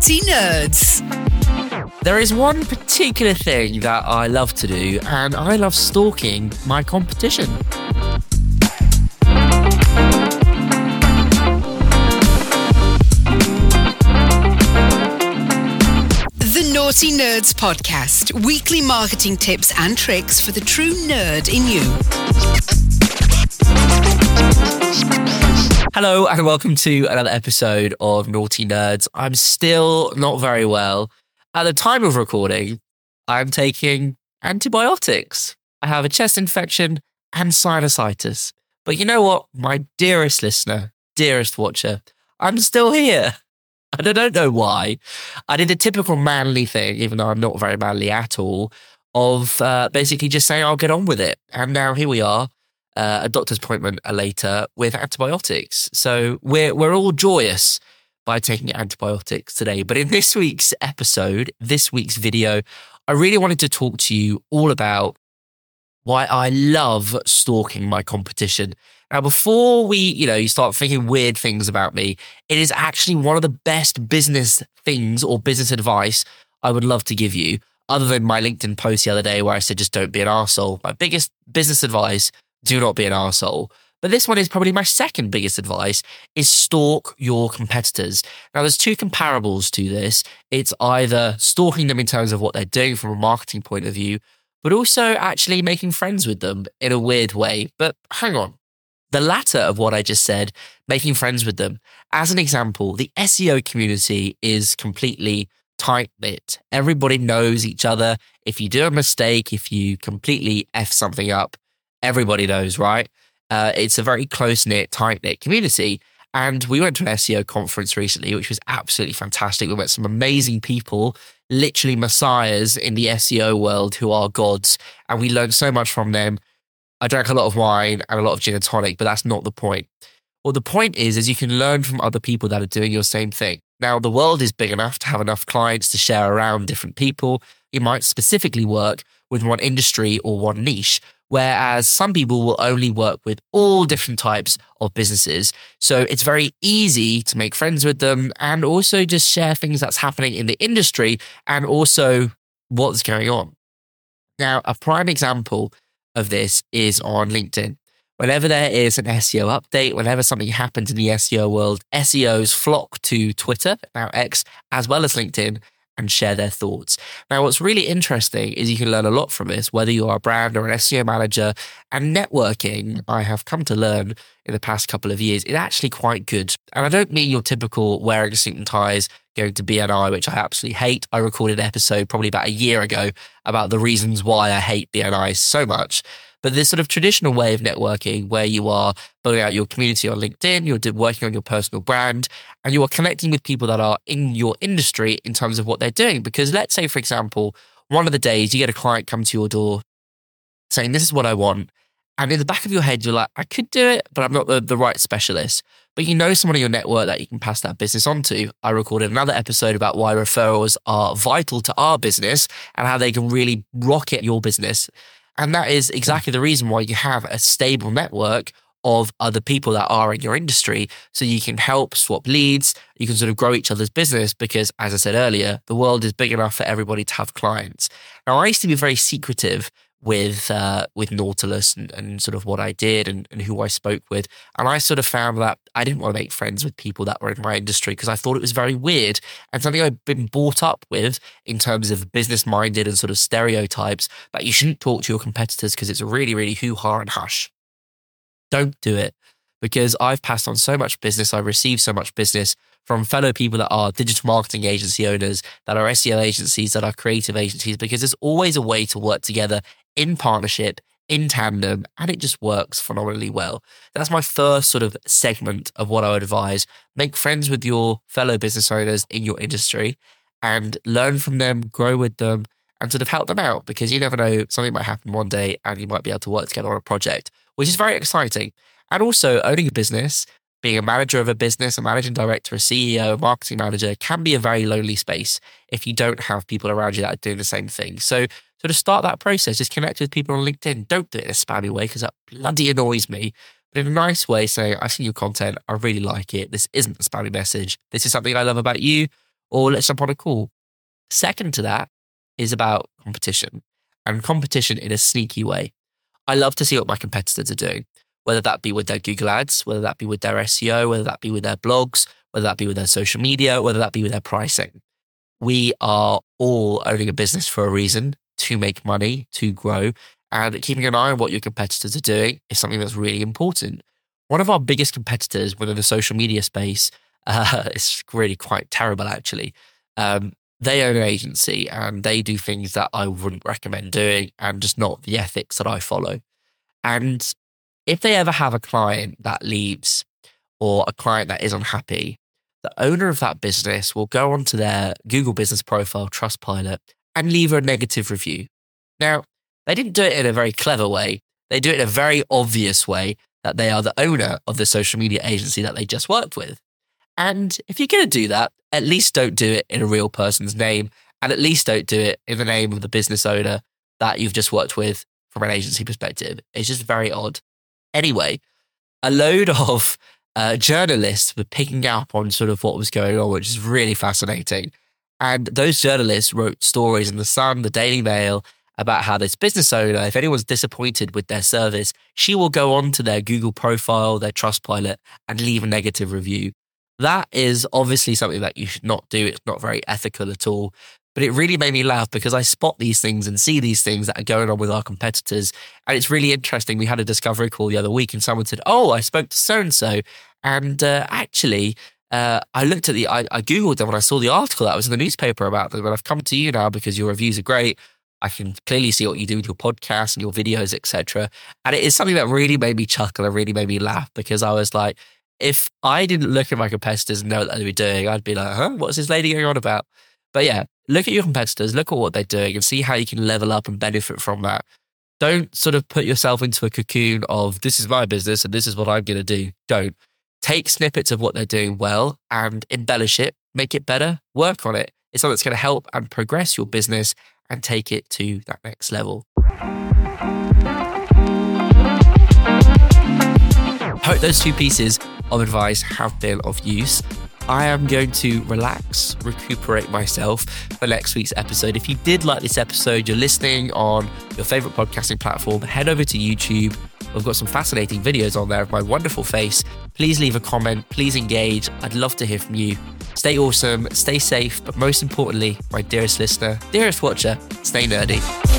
Nauti Nerds. There is one particular thing that I love to do, and I love stalking my competition. The Nauti Nerds Podcast weekly marketing tips and tricks for the true nerd in you. Hello, and welcome to another episode of Nauti Nerds. I'm still not very well. At the time of recording, I'm taking antibiotics. I have a chest infection and sinusitis. But you know what, my dearest listener, dearest watcher, I'm still here. And I don't know why. I did a typical manly thing, even though I'm not very manly at all, of uh, basically just saying I'll get on with it. And now here we are, uh, a doctor's appointment later with antibiotics. So we're we're all joyous by taking antibiotics today. But in this week's episode, this week's video, I really wanted to talk to you all about why I love stalking my competition. Now, before we, you know, you start thinking weird things about me, it is actually one of the best business things or business advice I would love to give you, other than my LinkedIn post the other day where I said just don't be an arsehole. My biggest business advice, do not be an asshole. But this one is probably my second biggest advice is stalk your competitors. Now there's two comparables to this. It's either stalking them in terms of what they're doing from a marketing point of view, but also actually making friends with them in a weird way. But hang on. The latter of what I just said, making friends with them. As an example, the SEO community is completely tight knit. Everybody knows each other. If you do a mistake, if you completely F something up, everybody knows, right? Uh, it's a very close knit, tight knit community. And we went to an SEO conference recently, which was absolutely fantastic. We met some amazing people, literally messiahs in the SEO world who are gods. And we learned so much from them. I drank a lot of wine and a lot of gin and tonic, but that's not the point. Well, the point is, is you can learn from other people that are doing your same thing. Now, the world is big enough to have enough clients to share around different people. You might specifically work with one industry or one niche, whereas some people will only work with all different types of businesses. So it's very easy to make friends with them and also just share things that's happening in the industry and also what's going on. Now, a prime example of this is on LinkedIn. Whenever there is an SEO update, whenever something happens in the SEO world, SEOs flock to Twitter, now X, as well as LinkedIn and share their thoughts. Now, what's really interesting is you can learn a lot from this, whether you are a brand or an SEO manager. And networking, I have come to learn in the past couple of years, is actually quite good. And I don't mean your typical wearing suit and ties, going to BNI, which I absolutely hate. I recorded an episode probably about a year ago about the reasons why I hate BNI so much. But this sort of traditional way of networking where you are building out your community on LinkedIn, you're working on your personal brand, and you are connecting with people that are in your industry in terms of what they're doing. Because let's say, for example, one of the days you get a client come to your door saying, This is what I want. And in the back of your head, you're like, I could do it, but I'm not the, the right specialist. But you know someone in your network that you can pass that business on to. I recorded another episode about why referrals are vital to our business and how they can really rocket your business. And that is exactly the reason why you have a stable network of other people that are in your industry. So you can help swap leads, you can sort of grow each other's business because, as I said earlier, the world is big enough for everybody to have clients. Now, I used to be very secretive with uh, with Nautilus and, and, sort of what I did and, and, who I spoke with. And I sort of found that I didn't want to make friends with people that were in my industry because I thought it was very weird and something I've been brought up with in terms of business minded and sort of stereotypes that you shouldn't talk to your competitors because it's really, really hoo ha and hush. Don't do it because I've passed on so much business. I've received so much business from fellow people that are digital marketing agency owners, that are SEO agencies, that are creative agencies, because there's always a way to work together in partnership, in tandem, and it just works phenomenally well. That's my first sort of segment of what I would advise. Make friends with your fellow business owners in your industry and learn from them, grow with them, and sort of help them out because you never know, something might happen one day and you might be able to work together on a project, which is very exciting. And also, owning a business, being a manager of a business, a managing director, a CEO, a marketing manager can be a very lonely space if you don't have people around you that are doing the same thing. So, so to start that process, just connect with people on LinkedIn. Don't do it in a spammy way because that bloody annoys me. But in a nice way, saying, I've seen your content. I really like it. This isn't a spammy message. This is something I love about you. or let's jump on a call. Second to that is about competition and competition in a sneaky way. I love to see what my competitors are doing, whether that be with their Google ads, whether that be with their SEO, whether that be with their blogs, whether that be with their social media, whether that be with their pricing. We are all owning a business for a reason to make money, to grow, and keeping an eye on what your competitors are doing is something that's really important. One of our biggest competitors within the social media space uh, is really quite terrible, actually. Um, they own an agency and they do things that I wouldn't recommend doing and just not the ethics that I follow. And if they ever have a client that leaves or a client that is unhappy, the owner of that business will go onto their Google business profile, Trustpilot, and leave a negative review. Now, they didn't do it in a very clever way. They do it in a very obvious way that they are the owner of the social media agency that they just worked with. And if you're going to do that, at least don't do it in a real person's name. And at least don't do it in the name of the business owner that you've just worked with from an agency perspective. It's just very odd. Anyway, a load of uh, journalists were picking up on sort of what was going on, which is really fascinating. And those journalists wrote stories in The Sun, The Daily Mail, about how this business owner, if anyone's disappointed with their service, she will go on to their Google profile, their Trustpilot, and leave a negative review. That is obviously something that you should not do. It's not very ethical at all. But it really made me laugh because I spot these things and see these things that are going on with our competitors. And it's really interesting. We had a discovery call the other week and someone said, Oh, I spoke to so and so. And uh, actually, uh, I looked at the, I, I Googled them when I saw the article that was in the newspaper about them. And I've come to you now because your reviews are great. I can clearly see what you do with your podcast and your videos, etc. And it is something that really made me chuckle and really made me laugh because I was like, if I didn't look at my competitors and know what they were doing, I'd be like, huh, what's this lady going on about? But yeah, look at your competitors, look at what they're doing and see how you can level up and benefit from that. Don't sort of put yourself into a cocoon of this is my business and this is what I'm going to do. Don't. Take snippets of what they're doing well and embellish it, make it better, work on it. It's something that's going to help and progress your business and take it to that next level. I Hope those two pieces of advice have been of use. I am going to relax, recuperate myself for next week's episode. If you did like this episode, you're listening on your favorite podcasting platform, head over to YouTube. We've got some fascinating videos on there of my wonderful face. Please leave a comment, please engage. I'd love to hear from you. Stay awesome, stay safe, but most importantly, my dearest listener, dearest watcher, stay nerdy.